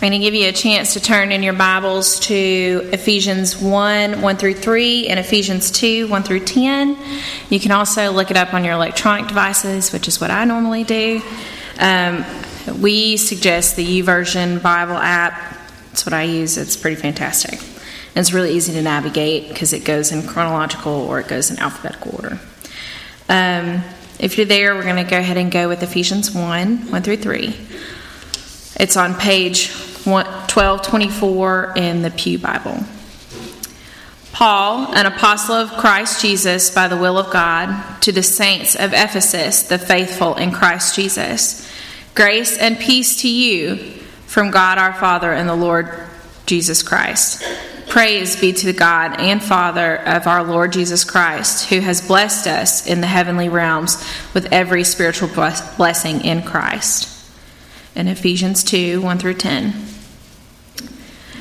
I'm going to give you a chance to turn in your Bibles to Ephesians 1 1 through 3 and Ephesians 2 1 through 10. You can also look it up on your electronic devices, which is what I normally do. Um, we suggest the YouVersion Bible app. That's what I use. It's pretty fantastic. And it's really easy to navigate because it goes in chronological or it goes in alphabetical order. Um, if you're there, we're going to go ahead and go with Ephesians 1 1 through 3. It's on page 1224 in the Pew Bible. Paul, an apostle of Christ Jesus by the will of God, to the saints of Ephesus, the faithful in Christ Jesus. Grace and peace to you from God our Father and the Lord Jesus Christ. Praise be to the God and Father of our Lord Jesus Christ, who has blessed us in the heavenly realms with every spiritual blessing in Christ. In Ephesians 2 1 through 10.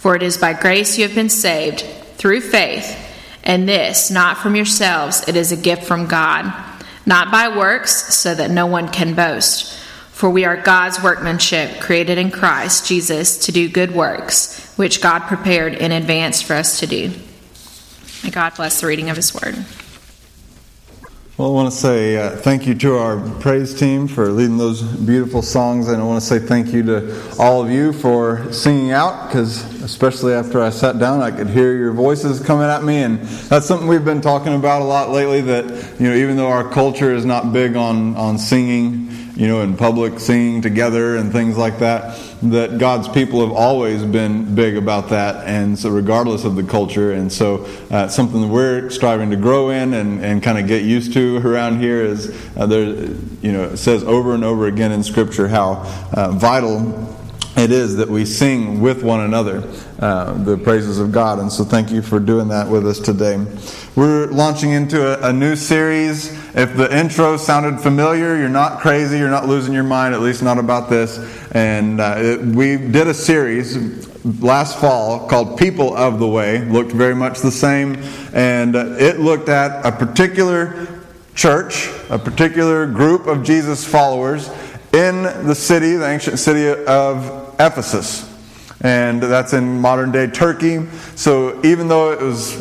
For it is by grace you have been saved, through faith, and this, not from yourselves, it is a gift from God, not by works, so that no one can boast. For we are God's workmanship, created in Christ Jesus to do good works, which God prepared in advance for us to do. May God bless the reading of His word. Well, I want to say uh, thank you to our praise team for leading those beautiful songs, and I want to say thank you to all of you for singing out because, especially after I sat down, I could hear your voices coming at me, and that's something we've been talking about a lot lately. That you know, even though our culture is not big on on singing, you know, in public, singing together and things like that. That God's people have always been big about that, and so regardless of the culture, and so uh, something that we're striving to grow in and, and kind of get used to around here is uh, there, you know, it says over and over again in Scripture how uh, vital it is that we sing with one another uh, the praises of God. And so thank you for doing that with us today. We're launching into a, a, new series. If the intro sounded familiar, you're not crazy, you're not losing your mind, at least not about this. And uh, it, we did a series last fall called People of the Way, looked very much the same. And uh, it looked at a particular church, a particular group of Jesus followers in the city, the ancient city of Ephesus. And that's in modern day Turkey. So even though it was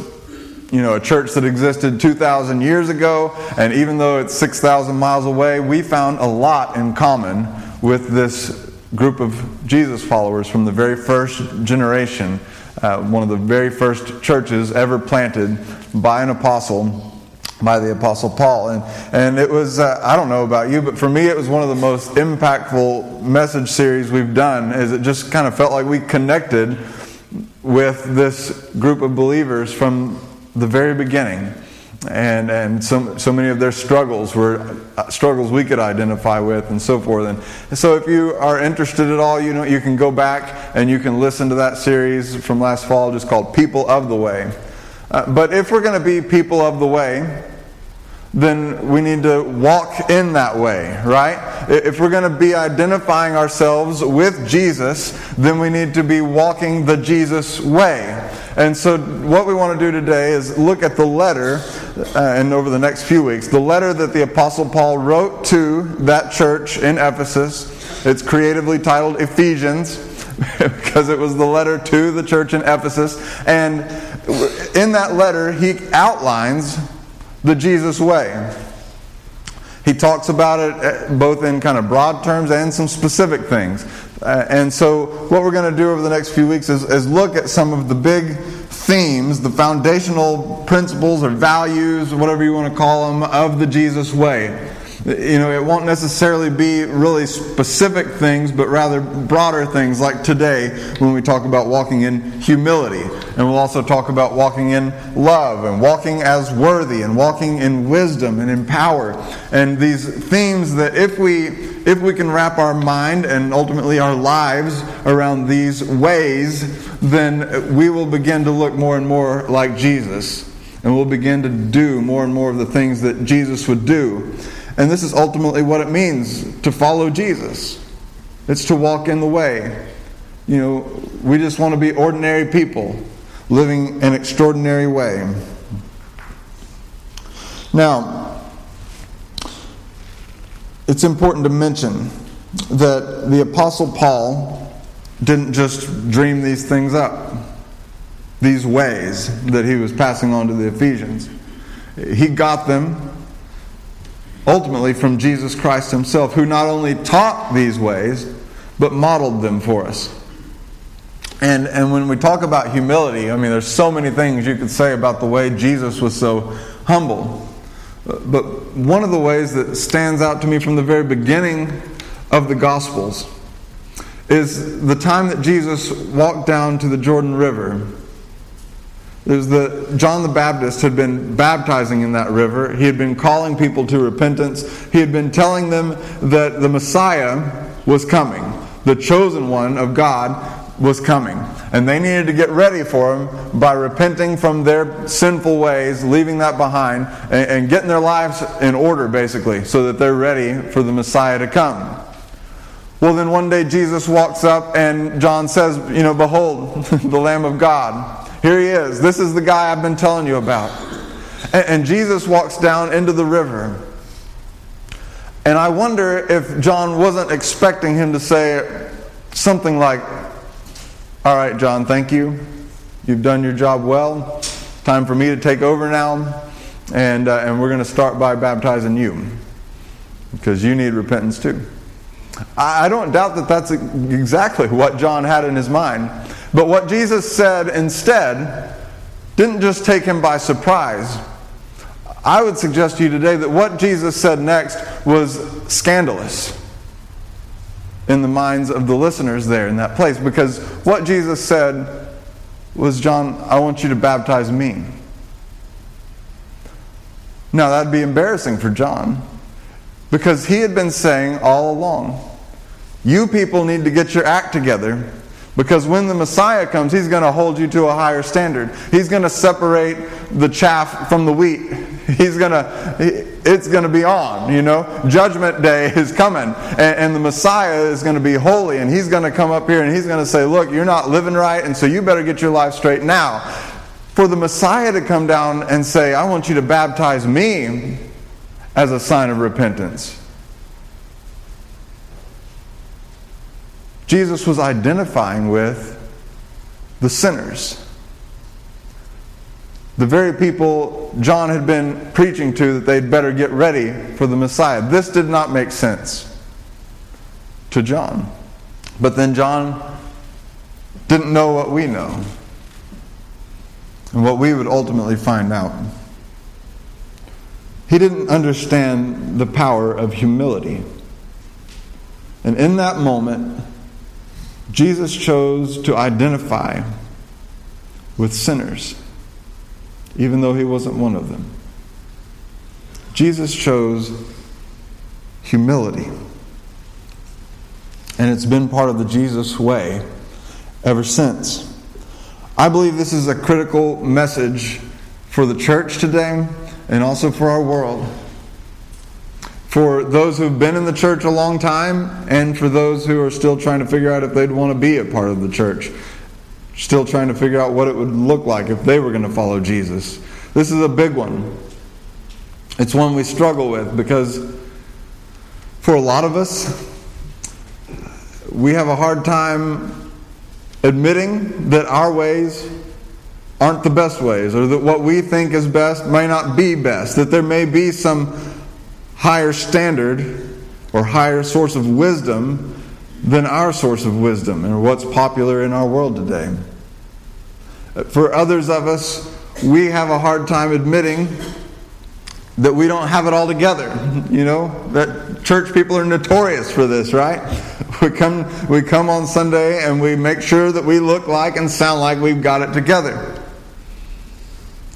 you know, a church that existed 2,000 years ago, and even though it's 6,000 miles away, we found a lot in common with this group of Jesus followers from the very first generation, uh, one of the very first churches ever planted by an apostle by the Apostle Paul. And, and it was, uh, I don't know about you, but for me, it was one of the most impactful message series we've done, as it just kind of felt like we connected with this group of believers from the very beginning. And, and so, so many of their struggles were uh, struggles we could identify with and so forth. And so if you are interested at all, you know, you can go back and you can listen to that series from last fall just called People of the Way. Uh, but if we're going to be people of the way, then we need to walk in that way, right? If we're going to be identifying ourselves with Jesus, then we need to be walking the Jesus way. And so, what we want to do today is look at the letter, uh, and over the next few weeks, the letter that the Apostle Paul wrote to that church in Ephesus. It's creatively titled Ephesians because it was the letter to the church in Ephesus. And in that letter, he outlines the Jesus way. He talks about it eh, both in kind of broad terms and some specific things. Uh, and so, what we're going to do over the next few weeks is, is look at some of the big themes, the foundational principles or values, whatever you want to call them, of the Jesus way. You know, it won't necessarily be really specific things, but rather broader things like today when we talk about walking in humility. And we'll also talk about walking in love and walking as worthy and walking in wisdom and in power. And these themes that if we if we can wrap our mind and ultimately our lives around these ways, then we will begin to look more and more like Jesus. And we'll begin to do more and more of the things that Jesus would do. And this is ultimately what it means to follow Jesus. It's to walk in the way. You know, we just want to be ordinary people living an extraordinary way. Now, it's important to mention that the Apostle Paul didn't just dream these things up, these ways that he was passing on to the Ephesians. He got them ultimately from Jesus Christ himself, who not only taught these ways, but modeled them for us. And, and when we talk about humility, I mean, there's so many things you could say about the way Jesus was so humble. But one of the ways that stands out to me from the very beginning of the Gospels is the time that Jesus walked down to the Jordan River was the John the Baptist had been baptizing in that river. He had been calling people to repentance. He had been telling them that the Messiah was coming. The chosen one of God was coming. And they needed to get ready for him by repenting from their sinful ways, leaving that behind, and, and getting their lives in order, basically, so that they're ready for the Messiah to come. Well, then one day Jesus walks up and John says, You know, behold, the Lamb of God. Here he is. This is the guy I've been telling you about. And, and Jesus walks down into the river. And I wonder if John wasn't expecting him to say something like, All right, John, thank you. You've done your job well. Time for me to take over now. And, uh, and we're going to start by baptizing you because you need repentance too. I, I don't doubt that that's exactly what John had in his mind. But what Jesus said instead didn't just take him by surprise. I would suggest to you today that what Jesus said next was scandalous in the minds of the listeners there in that place because what Jesus said was, John, I want you to baptize me. Now, that'd be embarrassing for John because he had been saying all along, You people need to get your act together because when the Messiah comes, he's going to hold you to a higher standard. He's going to separate the chaff from the wheat. He's going to, it's going to be on, you know. Judgment day is coming, and, and the Messiah is going to be holy, and he's going to come up here and he's going to say, Look, you're not living right, and so you better get your life straight now. For the Messiah to come down and say, I want you to baptize me as a sign of repentance Jesus was identifying with the sinners. The very people John had been preaching to that they'd better get ready for the Messiah. This did not make sense to John. But then John didn't know what we know and what we would ultimately find out. He didn't understand the power of humility. And in that moment, Jesus chose to identify with sinners, even though he wasn't one of them. Jesus chose humility. And it's been part of the Jesus way ever since. I believe this is a critical message for the church today and also for our world for those who've been in the church a long time and for those who are still trying to figure out if they'd want to be a part of the church. Still trying to figure out what it would look like if they were going to follow Jesus. This is a big one. It's one we struggle with because for a lot of us, we have a hard time admitting that our ways aren't the best ways, or that what we think is best may not be best, that there may be some higher standard or higher source of wisdom than our source of wisdom and what's popular in our world today. For others of us, we have a hard time admitting that we don't have it all together. You know, that church people are notorious for this, right? We come, we come on Sunday and we make sure that we look like and sound like we've got it together.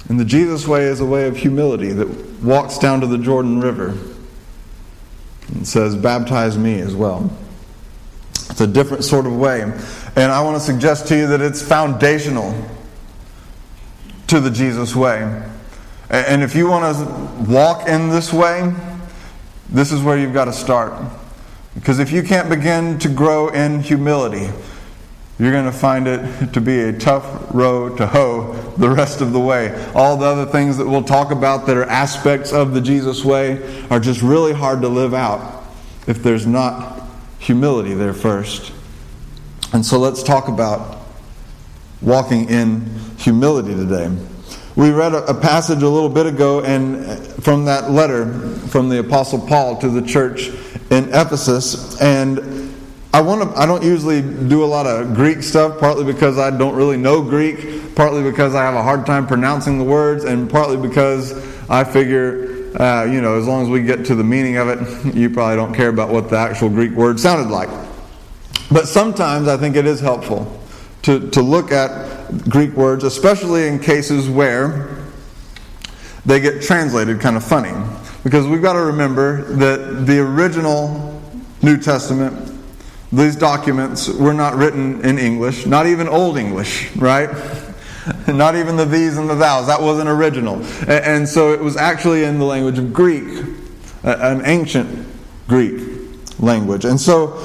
And the Jesus way is a way of humility that walks down to the Jordan River and says, Baptize me as well. It's a different sort of way. And I want to suggest to you that it's foundational to the Jesus way. And if you want to walk in this way, this is where you've got to start. Because if you can't begin to grow in humility, you're going to find it to be a tough row to hoe the rest of the way. All the other things that we'll talk about that are aspects of the Jesus way are just really hard to live out if there's not humility there first. And so let's talk about walking in humility today. We read a, passage a little bit ago and from that letter from the apostle Paul to the church in Ephesus and I want to I don't usually do a lot of Greek stuff partly because I don't really know Greek, partly because I have a hard time pronouncing the words and partly because I figure uh, you know, as long as we get to the meaning of it, you probably don't care about what the actual Greek word sounded like. But sometimes I think it is helpful to, to look at Greek words, especially in cases where they get translated kind of funny. Because we've got to remember that the original New Testament, these documents were not written in English, not even Old English, right? Not even the these and the thous. That wasn't original. And so it was actually in the language of Greek, an ancient Greek language. And so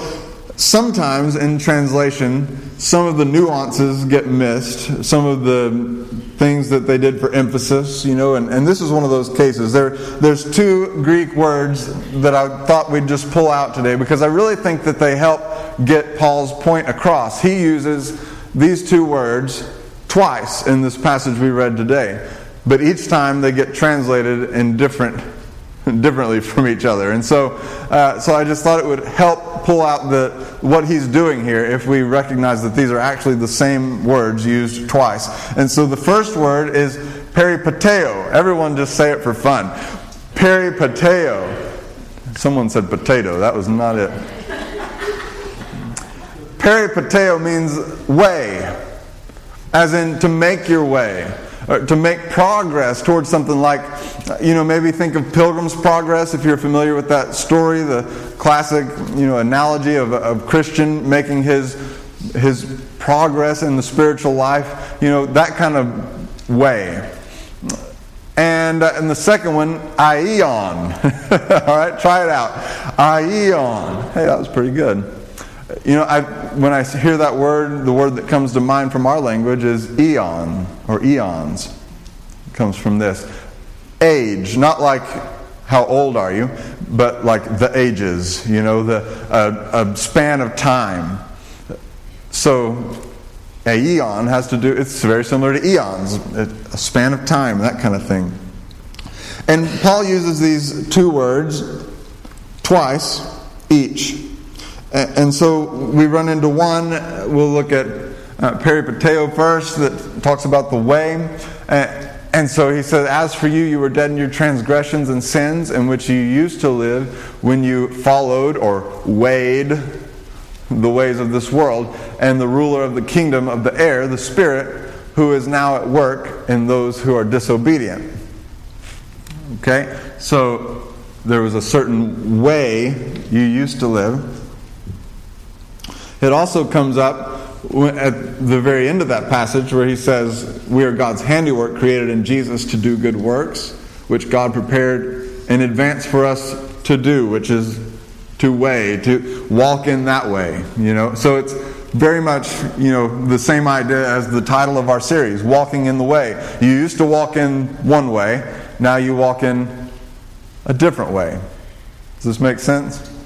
sometimes in translation, some of the nuances get missed, some of the things that they did for emphasis, you know, and, and this is one of those cases. There, there's two Greek words that I thought we'd just pull out today because I really think that they help get Paul's point across. He uses these two words twice in this passage we read today, but each time they get translated in different differently from each other. And so, uh, so I just thought it would help pull out the what he's doing here if we recognize that these are actually the same words used twice. And so the first word is peripateo. Everyone just say it for fun. Peripateo. Someone said potato. That was not it. Peripateo means way, as in to make your way to make progress towards something like, you know, maybe think of Pilgrim's Progress if you're familiar with that story, the classic, you know, analogy of a Christian making his his progress in the spiritual life, you know, that kind of way. And, uh, and the second one, aion. All right, try it out. Aion. Hey, that was pretty good. You know, I, when I hear that word, the word that comes to mind from our language is eon or eons. It comes from this. Age, not like how old are you, but like the ages, you know, the a span of time. So a eon has to do, it's very similar to eons, a span of time, that kind of thing. And Paul uses these two words twice each. And so we run into one, we'll look at uh, peripateo first, that talks about the way. And so he says, As for you, you were dead in your transgressions and sins in which you used to live when you followed or weighed the ways of this world, and the ruler of the kingdom of the air, the Spirit, who is now at work in those who are disobedient. Okay? So there was a certain way you used to live. It also comes up at the very end of that passage where he says, We are God's handiwork created in Jesus to do good works, which God prepared in advance for us to do, which is to weigh, to walk in that way. You know, so it's very much, you know, the same idea as the title of our series, Walking in the Way. You used to walk in one way, now you walk in a different way. Does this make sense?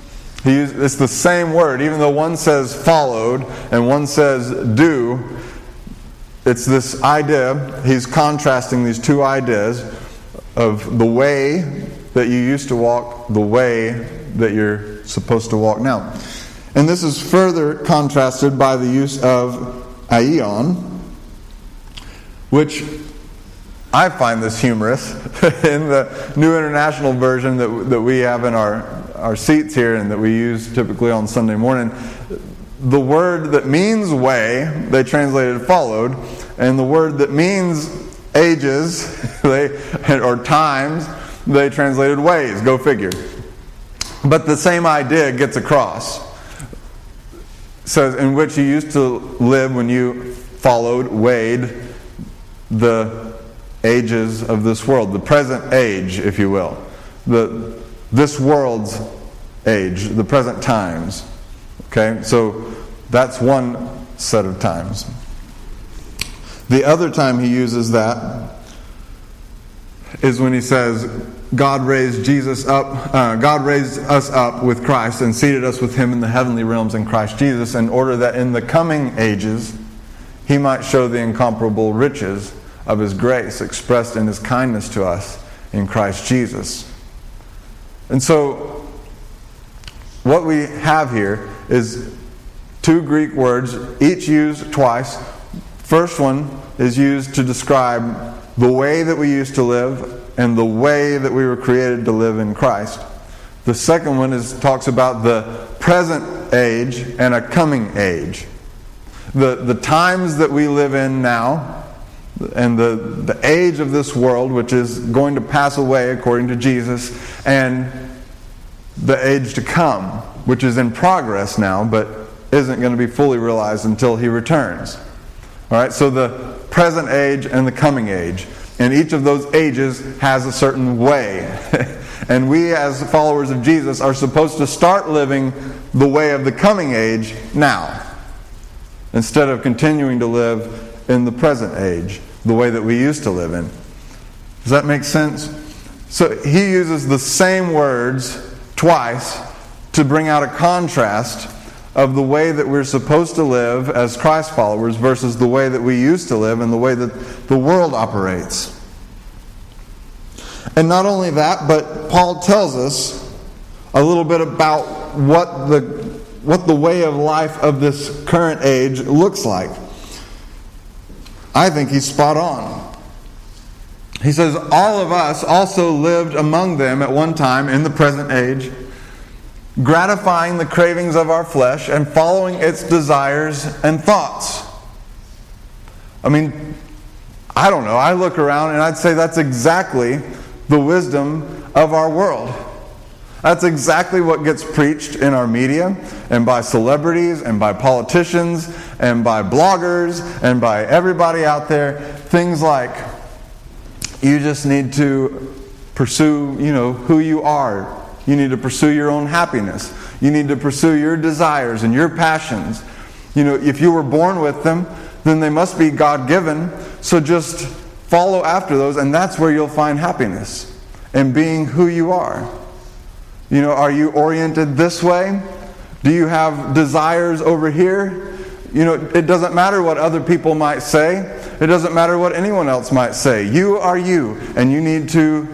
It's the same word, even though one says followed and one says do. It's this idea, he's contrasting these two ideas of the way that you used to walk, the way that you're supposed to walk now. And this is further contrasted by the use of aion, which I find this humorous in the New International Version that, that we have in our, our seats here and that we use typically on Sunday morning. The word that means way, they translated followed, and the word that means ages they, or times, they translated ways. Go figure. But the same idea gets across. Says, in which you used to live when you followed, weighed the ages of this world, the present age, if you will, the, this world's age, the present times. Okay, so that's one set of times. The other time he uses that is when he says, God raised Jesus up, uh, God raised us up with Christ and seated us with him in the heavenly realms in Christ Jesus in order that in the coming ages he might show the incomparable riches of his grace expressed in his kindness to us in Christ Jesus. And so, what we have here is two Greek words, each used twice. First one is used to describe the way that we used to live and the way that we were created to live in Christ. The second one is talks about the present age and a coming age. The, the times that we live in now and the, the age of this world, which is going to pass away according to Jesus, and the age to come, which is in progress now, but isn't going to be fully realized until he returns. All right, so the present age and the coming age. And each of those ages has a certain way. and we, as followers of Jesus, are supposed to start living the way of the coming age now, instead of continuing to live in the present age, the way that we used to live in. Does that make sense? So he uses the same words twice to bring out a contrast of the way that we're supposed to live as Christ followers versus the way that we used to live and the way that the world operates. And not only that, but Paul tells us a little bit about what the, what the way of life of this current age looks like. I think he's spot on. He says, All of us also lived among them at one time in the present age, gratifying the cravings of our flesh and following its desires and thoughts. I mean, I don't know. I look around and I'd say that's exactly the wisdom of our world. That's exactly what gets preached in our media and by celebrities and by politicians and by bloggers and by everybody out there. Things like you just need to pursue, you know, who you are. You need to pursue your own happiness. You need to pursue your desires and your passions. You know, if you were born with them, then they must be God given. So just follow after those, and that's where you'll find happiness and being who you are. You know, are you oriented this way? Do you have desires over here? You know, it doesn't matter what other people might say. It doesn't matter what anyone else might say. You are you, and you need to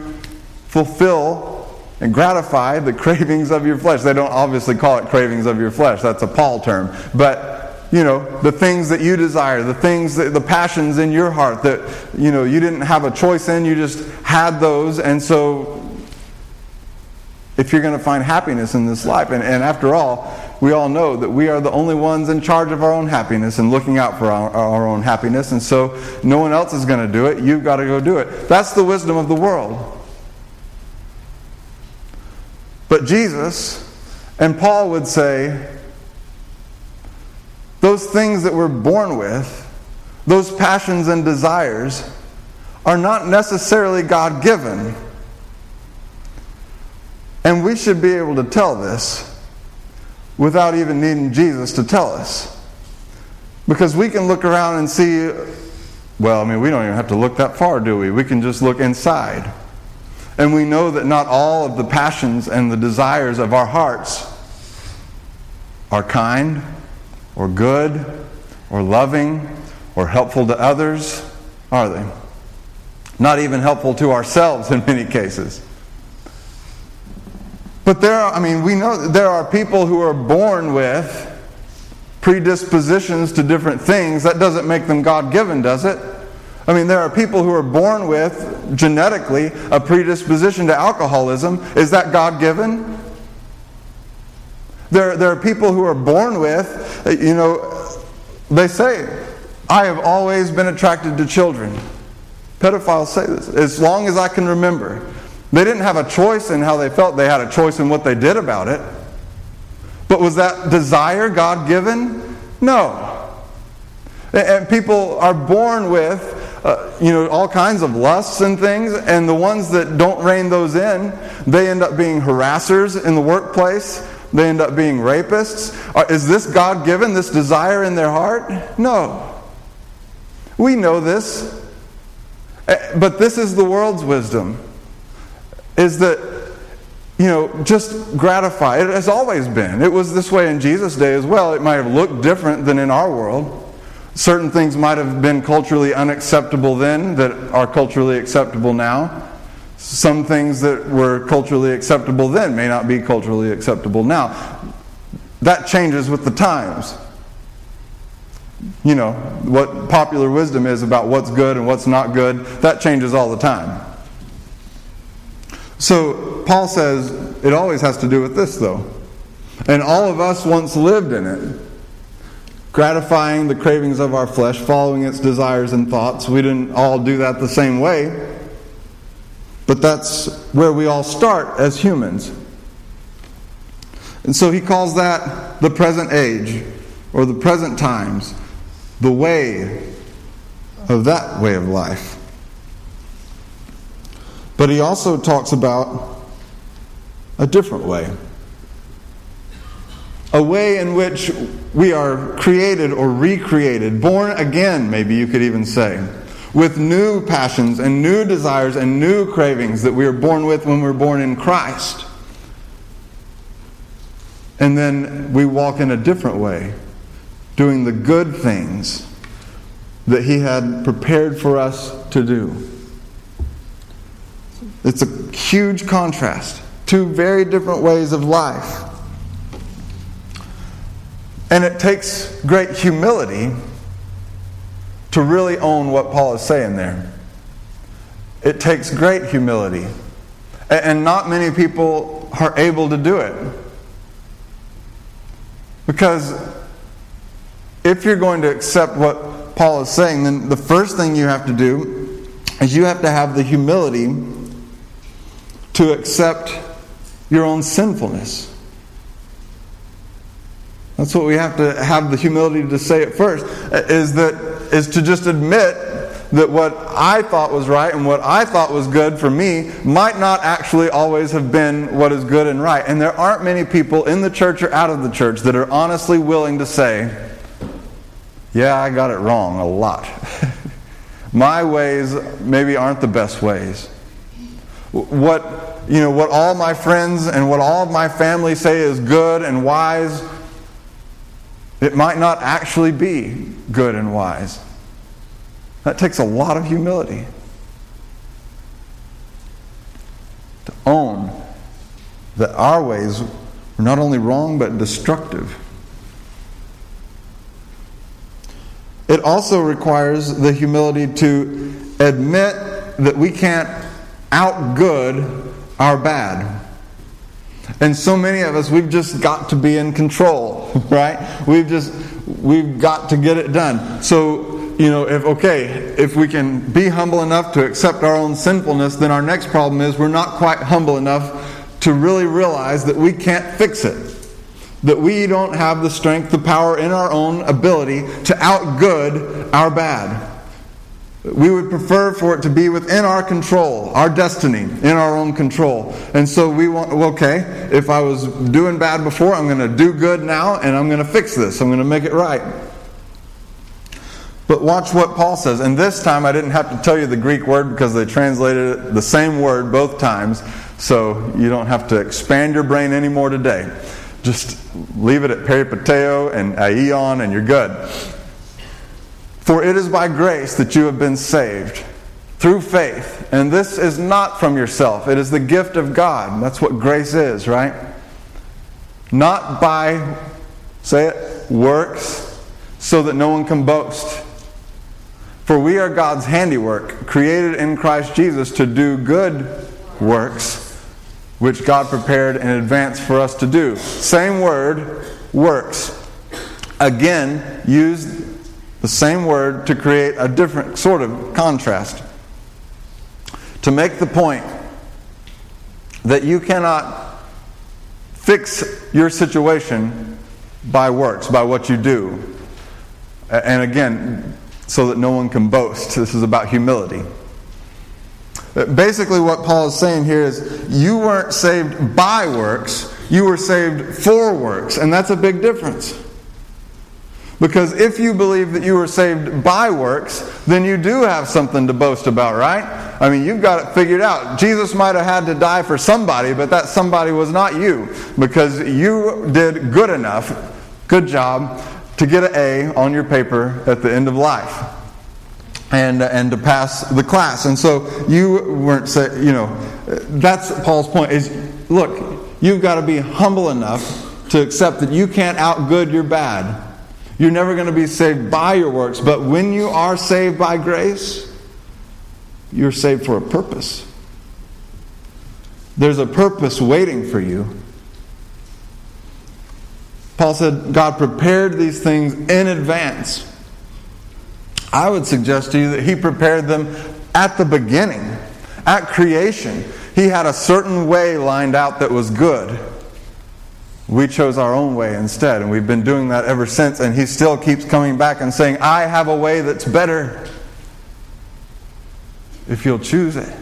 fulfill and gratify the cravings of your flesh. They don't obviously call it cravings of your flesh. That's a Paul term. But you know the things that you desire the things that the passions in your heart that you know you didn't have a choice in you just had those and so if you're going to find happiness in this life. And, and after all, we all know that we are the only ones in charge of our own happiness and looking out for our, our own happiness. And so no one else is going to do it. You've got to go do it. That's the wisdom of the world. But Jesus and Paul would say, those things that we're born with, those passions and desires, are not necessarily God given. And we should be able to tell this without even needing Jesus to tell us. Because we can look around and see, well, I mean, we don't even have to look that far, do we? We can just look inside. And we know that not all of the passions and the desires of our hearts are kind or good or loving or helpful to others, are they? Not even helpful to ourselves in many cases. But there are, I mean, we know there are people who are born with predispositions to different things. That doesn't make them God given, does it? I mean, there are people who are born with genetically a predisposition to alcoholism. Is that God given? There, there are people who are born with, uh, you know, they say, I have always been attracted to children. Pedophiles say this, as long as I can remember. They didn't have a choice in how they felt, they had a choice in what they did about it. But was that desire God given? No. And people are born with uh, you know, all kinds of lusts and things, and the ones that don't rein those in, they end up being harassers in the workplace. They end up being rapists. Uh, is this God given, this desire in their heart? No. We know this. But this is the world's wisdom. Is that, you know, just gratify. It has always been. It was this way in Jesus' day as well. It might have looked different than in our world. Certain things might have been culturally unacceptable then that are culturally acceptable now. Some things that were culturally acceptable then may not be culturally acceptable now. That changes with the times. You know, what popular wisdom is about what's good and what's not good, that changes all the time. So, Paul says it always has to do with this, though. And all of us once lived in it gratifying the cravings of our flesh, following its desires and thoughts. We didn't all do that the same way, but that's where we all start as humans. And so he calls that the present age, or the present times, the way of that way of life. But he also talks about a different way a way in which we are created or recreated, born again, maybe you could even say, with new passions and new desires and new cravings that we are born with when we're born in Christ. And then we walk in a different way, doing the good things that He had prepared for us to do. It's a huge contrast. Two very different ways of life. And it takes great humility to really own what Paul is saying there. It takes great humility. And not many people are able to do it. Because if you're going to accept what Paul is saying, then the first thing you have to do is you have to have the humility to accept your own sinfulness. That's what we have to have the humility to say at first, is that is to just admit that what I thought was right and what I thought was good for me might not actually always have been what is good and right. And there aren't many people in the church or out of the church that are honestly willing to say, Yeah, I got it wrong a lot. My ways maybe aren't the best ways. What you know, what all my friends and what all my family say is good and wise it might not actually be good and wise. That takes a lot of humility. To own that our ways are not only wrong but destructive. It also requires the humility to admit that we can't outgood our bad. And so many of us, we've just got to be in control, right? We've just, we've got to get it done. So, you know, if, okay, if we can be humble enough to accept our own sinfulness, then our next problem is we're not quite humble enough to really realize that we can't fix it. That we don't have the strength, the power in our own ability to outgood our bad. We would prefer for it to be within our control, our destiny, in our own control. And so we want, okay, if I was doing bad before, I'm going to do good now and I'm going to fix this. I'm going to make it right. But watch what Paul says. And this time I didn't have to tell you the Greek word because they translated it the same word both times. So you don't have to expand your brain anymore today. Just leave it at peripateo and aion and you're good. For it is by grace that you have been saved through faith. And this is not from yourself, it is the gift of God. That's what grace is, right? Not by, say it, works, so that no one can boast. For we are God's handiwork, created in Christ Jesus to do good works, which God prepared in advance for us to do. Same word, works. Again, used the same word to create a different sort of contrast to make the point that you cannot fix your situation by works, by what you do. And again, so that no one can boast. This is about humility. Uh, basically, what Paul is saying here is you weren't saved by works, you were saved for works. And that's a big difference. Because if you believe that you were saved by works, then you do have something to boast about, right? I mean, you've got it figured out. Jesus might have had to die for somebody, but that somebody was not you because you did good enough, good job, to get an A on your paper at the end of life. And, and to pass the class. And so you weren't, say, you know, that's Paul's point is look, you've got to be humble enough to accept that you can't outgood your bad you're never going to be saved by your works, but when you are saved by grace, you're saved for a purpose. There's a purpose waiting for you. Paul said God prepared these things in advance. I would suggest to you that He prepared them at the beginning, at creation. He had a certain way lined out that was good. We chose our own way instead, and we've been doing that ever since, and he still keeps coming back and saying, I have a way that's better. If you'll choose it,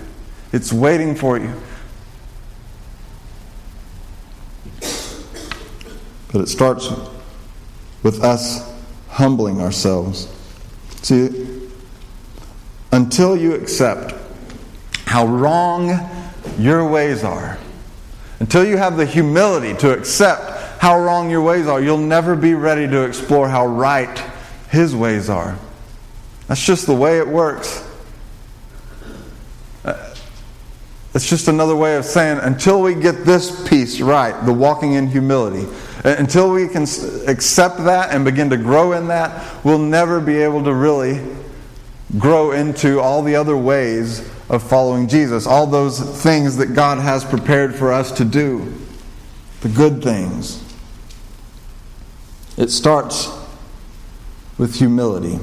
it's waiting for you. But it starts with us humbling ourselves. See, until you accept how wrong your ways are, until you have the humility to accept how wrong your ways are, you'll never be ready to explore how right His ways are. That's just the way it works. Uh, it's just another way of saying until we get this piece right, the walking in humility, uh, until we can accept that and begin to grow in that, we'll never be able to really grow into all the other ways of following Jesus, all those things that God has prepared for us to do, the good things. It starts with humility,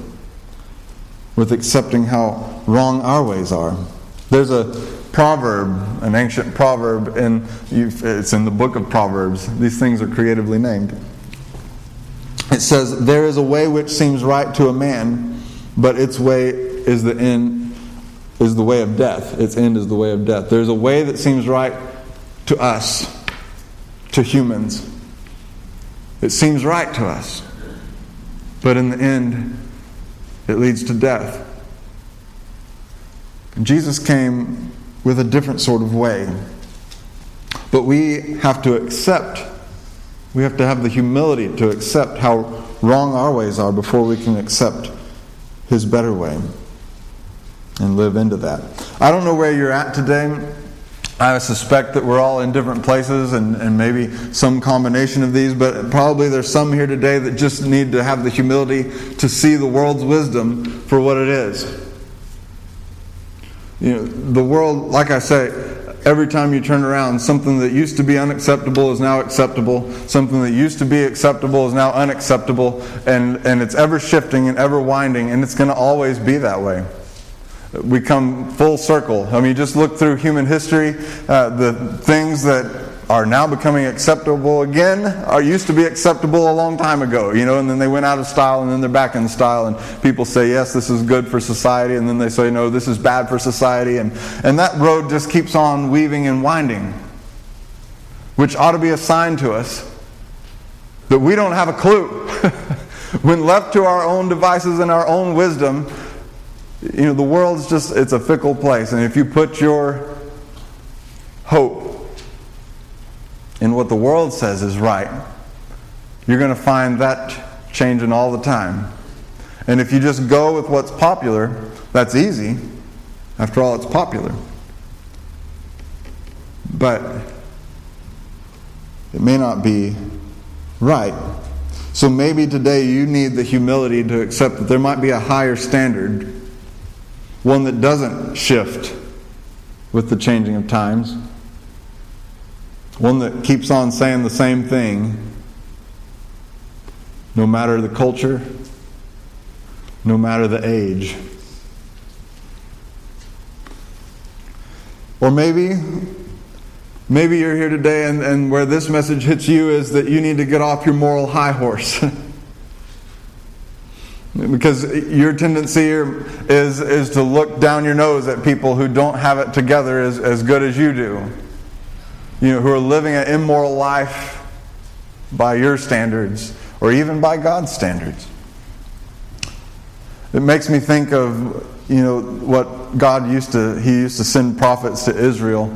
with accepting how wrong our ways are. There's a proverb, an ancient proverb, and it's in the book of Proverbs. These things are creatively named. It says, There is a way which seems right to a man, but its way is the end is the way of death. Its end is the way of death. There's a way that seems right to us, to humans. It seems right to us. But in the end, it leads to death. Jesus came with a different sort of way. But we have to accept, we have to have the humility to accept how wrong our ways are before we can accept His better way and live into that. I don't know where you're at today. I suspect that we're all in different places and, and maybe some combination of these, but probably there's some here today that just need to have the humility to see the world's wisdom for what it is. You know, the world, like I say, every time you turn around, something that used to be unacceptable is now acceptable. Something that used to be acceptable is now unacceptable. And, and it's ever shifting and ever winding, and it's going to always be that way we come full circle. I mean, just look through human history, uh, the things that are now becoming acceptable again are used to be acceptable a long time ago, you know, and then they went out of style and then they're back in style and people say, yes, this is good for society, and then they say, no, this is bad for society, and, and that road just keeps on weaving and winding, which ought to be a sign to us that we don't have a clue. when left to our own devices and our own wisdom, you know, the world's just, it's a fickle place. And if you put your hope in what the world says is right, you're going to find that changing all the time. And if you just go with what's popular, that's easy. After all, it's popular. But it may not be right. So maybe today you need the humility to accept that there might be a higher standard, one that doesn't shift with the changing of times, one that keeps on saying the same thing no matter the culture, no matter the age. Or maybe maybe you're here today and, and where this message hits you is that you need to get off your moral high horse. because your tendency is, is to look down your nose at people who don't have it together as, as good as you do. You know, who are living an immoral life by your standards or even by God's standards. It makes me think of, you know, what God used to, He used to send prophets to Israel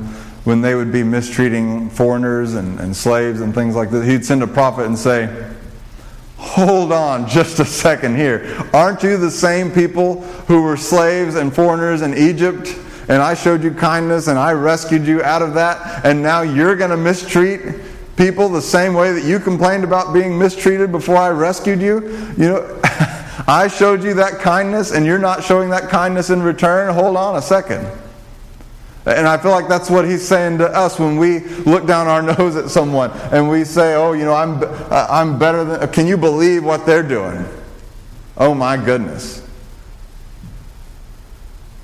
when they would be mistreating foreigners and, and slaves and things like that. He'd send a prophet and say, Hold on just a second here. Aren't you the same people who were slaves and foreigners in Egypt? And I showed you kindness and I rescued you out of that, and now you're going to mistreat people the same way that you complained about being mistreated before I rescued you? You know, I showed you that kindness and you're not showing that kindness in return. Hold on a second. And I feel like that's what he's saying to us when we look down our nose at someone and we say, "Oh, you know, I'm I'm better than can you believe what they're doing?" Oh my goodness.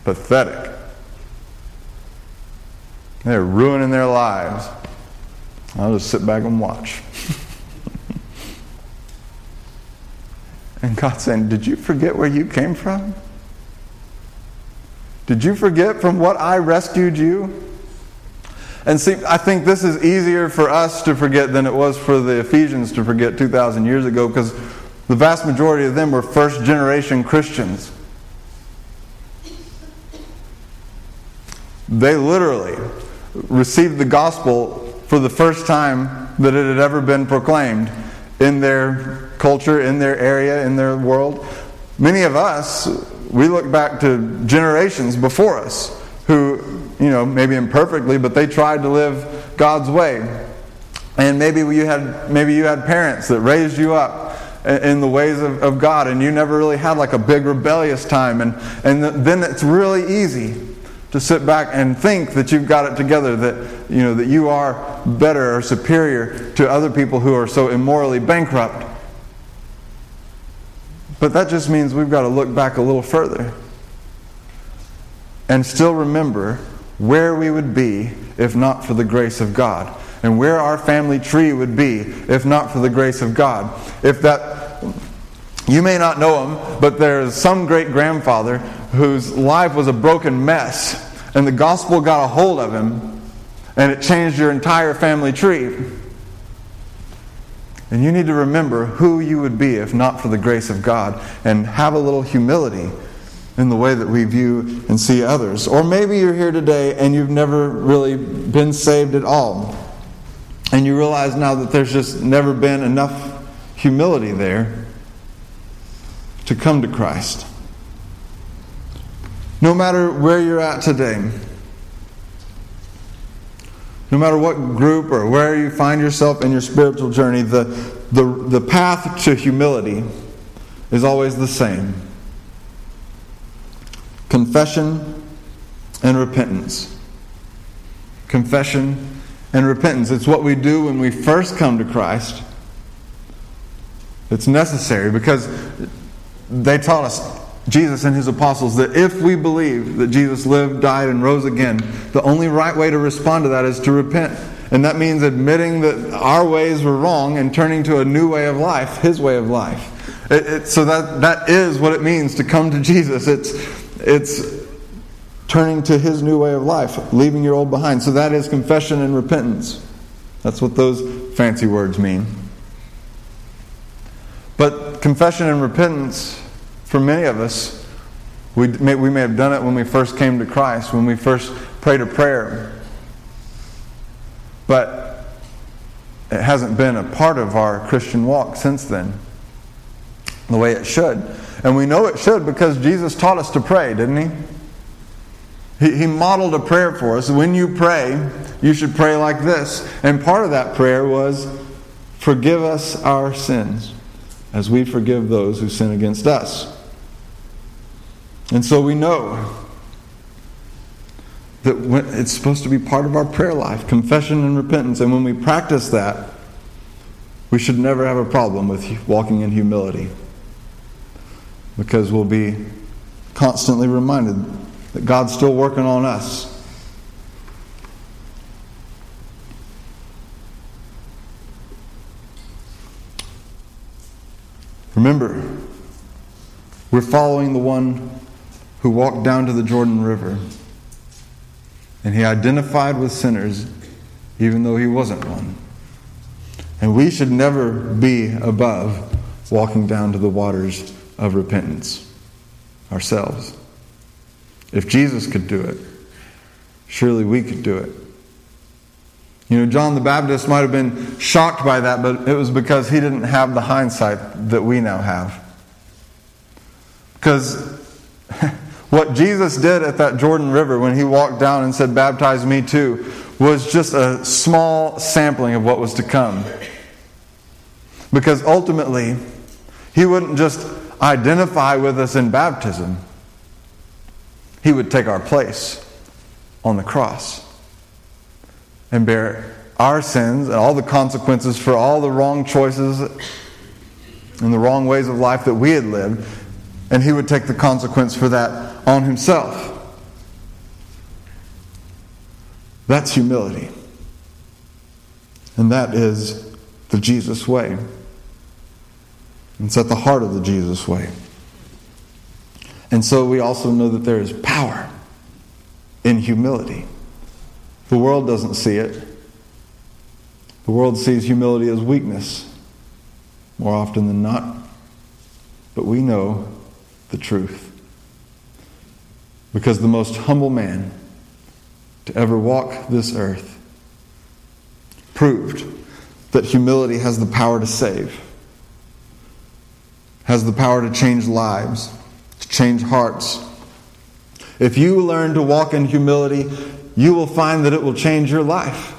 Pathetic. They're ruining their lives. I'll just sit back and watch. and God's saying, Did you forget where you came from? Did you forget from what I rescued you? And see, I think this is easier for us to forget than it was for the Ephesians to forget 2,000 years ago because the vast majority of them were first generation Christians. They literally received the gospel for the first time that it had ever been proclaimed in their culture, in their area, in their world. Many of us, we look back to generations before us who, you know, maybe imperfectly, but they tried to live God's way. And maybe you had maybe you had parents that raised you up in the ways of, of God, and you never really had like a big rebellious time, and and then it's really easy to sit back and think that you've got it together, that you know that you are better or superior to other people who are so immorally bankrupt. But that just means we've got to look back a little further and still remember where we would be if not for the grace of God, and where our family tree would be if not for the grace of God. If that you may not know him, but there's some great grandfather whose life was a broken mess, and the gospel got a hold of him, and it changed your entire family tree. And you need to remember who you would be if not for the grace of God, and have a little humility in the way that we view and see others. Or maybe you're here today and you've never really been saved at all. And you realize now that there's just never been enough humility there to come to Christ. No matter where you're at today, no matter what group or where you find yourself in your spiritual journey, the, the, the path to humility is always the same confession and repentance. Confession and repentance. It's what we do when we first come to Christ. It's necessary because they taught us Jesus and his apostles that if we believe that Jesus lived, died, and rose again, the only right way to respond to that is to repent. And that means admitting that our ways were wrong and turning to a new way of life, his way of life. It, it, so that, that is what it means to come to Jesus. It's, it's turning to his new way of life, leaving your old behind. So that is confession and repentance. That's what those fancy words mean. But confession and repentance for many of us, we may, we may have done it when we first came to Christ, when we first prayed a prayer. But it hasn't been a part of our Christian walk since then, the way it should. And we know it should because Jesus taught us to pray, didn't he? He, he modeled a prayer for us. When you pray, you should pray like this. And part of that prayer was, Forgive us our sins as we forgive those who sin against us. And so we know that it's supposed to be part of our prayer life confession and repentance. And when we practice that, we should never have a problem with walking in humility because we'll be constantly reminded that God's still working on us. Remember, we're following the one who walked down to the Jordan River and he identified with sinners even though he wasn't one. And we should never be above walking down to the waters of repentance ourselves. If Jesus could do it, surely we could do it. You know, John the Baptist might have been shocked by that, but it was because he didn't have the hindsight that we now have. Because what Jesus did at that Jordan River when he walked down and said, Baptize me too, was just a small sampling of what was to come. Because ultimately, he wouldn't just identify with us in baptism, he would take our place on the cross and bear our sins and all the consequences for all the wrong choices and the wrong ways of life that we had lived, and he would take the consequence for that on himself. That's humility. And that is the Jesus way. It's at the heart of the Jesus way. And so we also know that there is power in humility. The world doesn't see it. The world sees humility as weakness more often than not. But we know the truth. Because the most humble man to ever walk this earth proved that humility has the power to save, has the power to change lives, to change hearts. If you learn to walk in humility, you will find that it will change your life.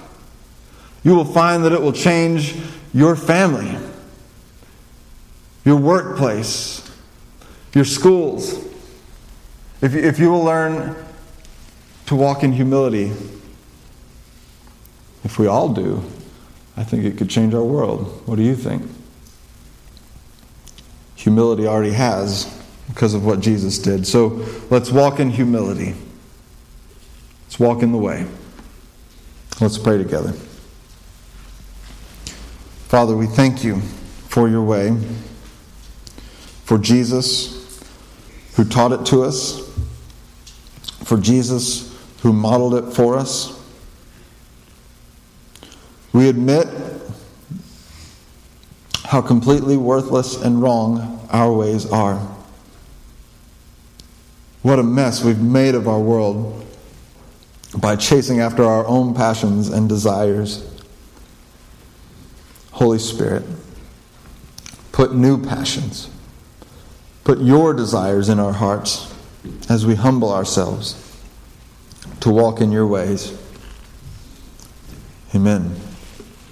You will find that it will change your family, your workplace, your schools. If you, if you will learn to walk in humility, if we all do, I think it could change our world. What do you think? Humility already has because of what Jesus did. So let's walk in humility. Let's walk in the way. Let's pray together. Father, we thank you for your way, for Jesus who taught it to us, for Jesus who modeled it for us. We admit how completely worthless and wrong our ways are. What a mess we've made of our world by chasing after our own passions and desires. Holy Spirit, put new passions, put your desires in our hearts as we humble ourselves to walk in your ways. Amen.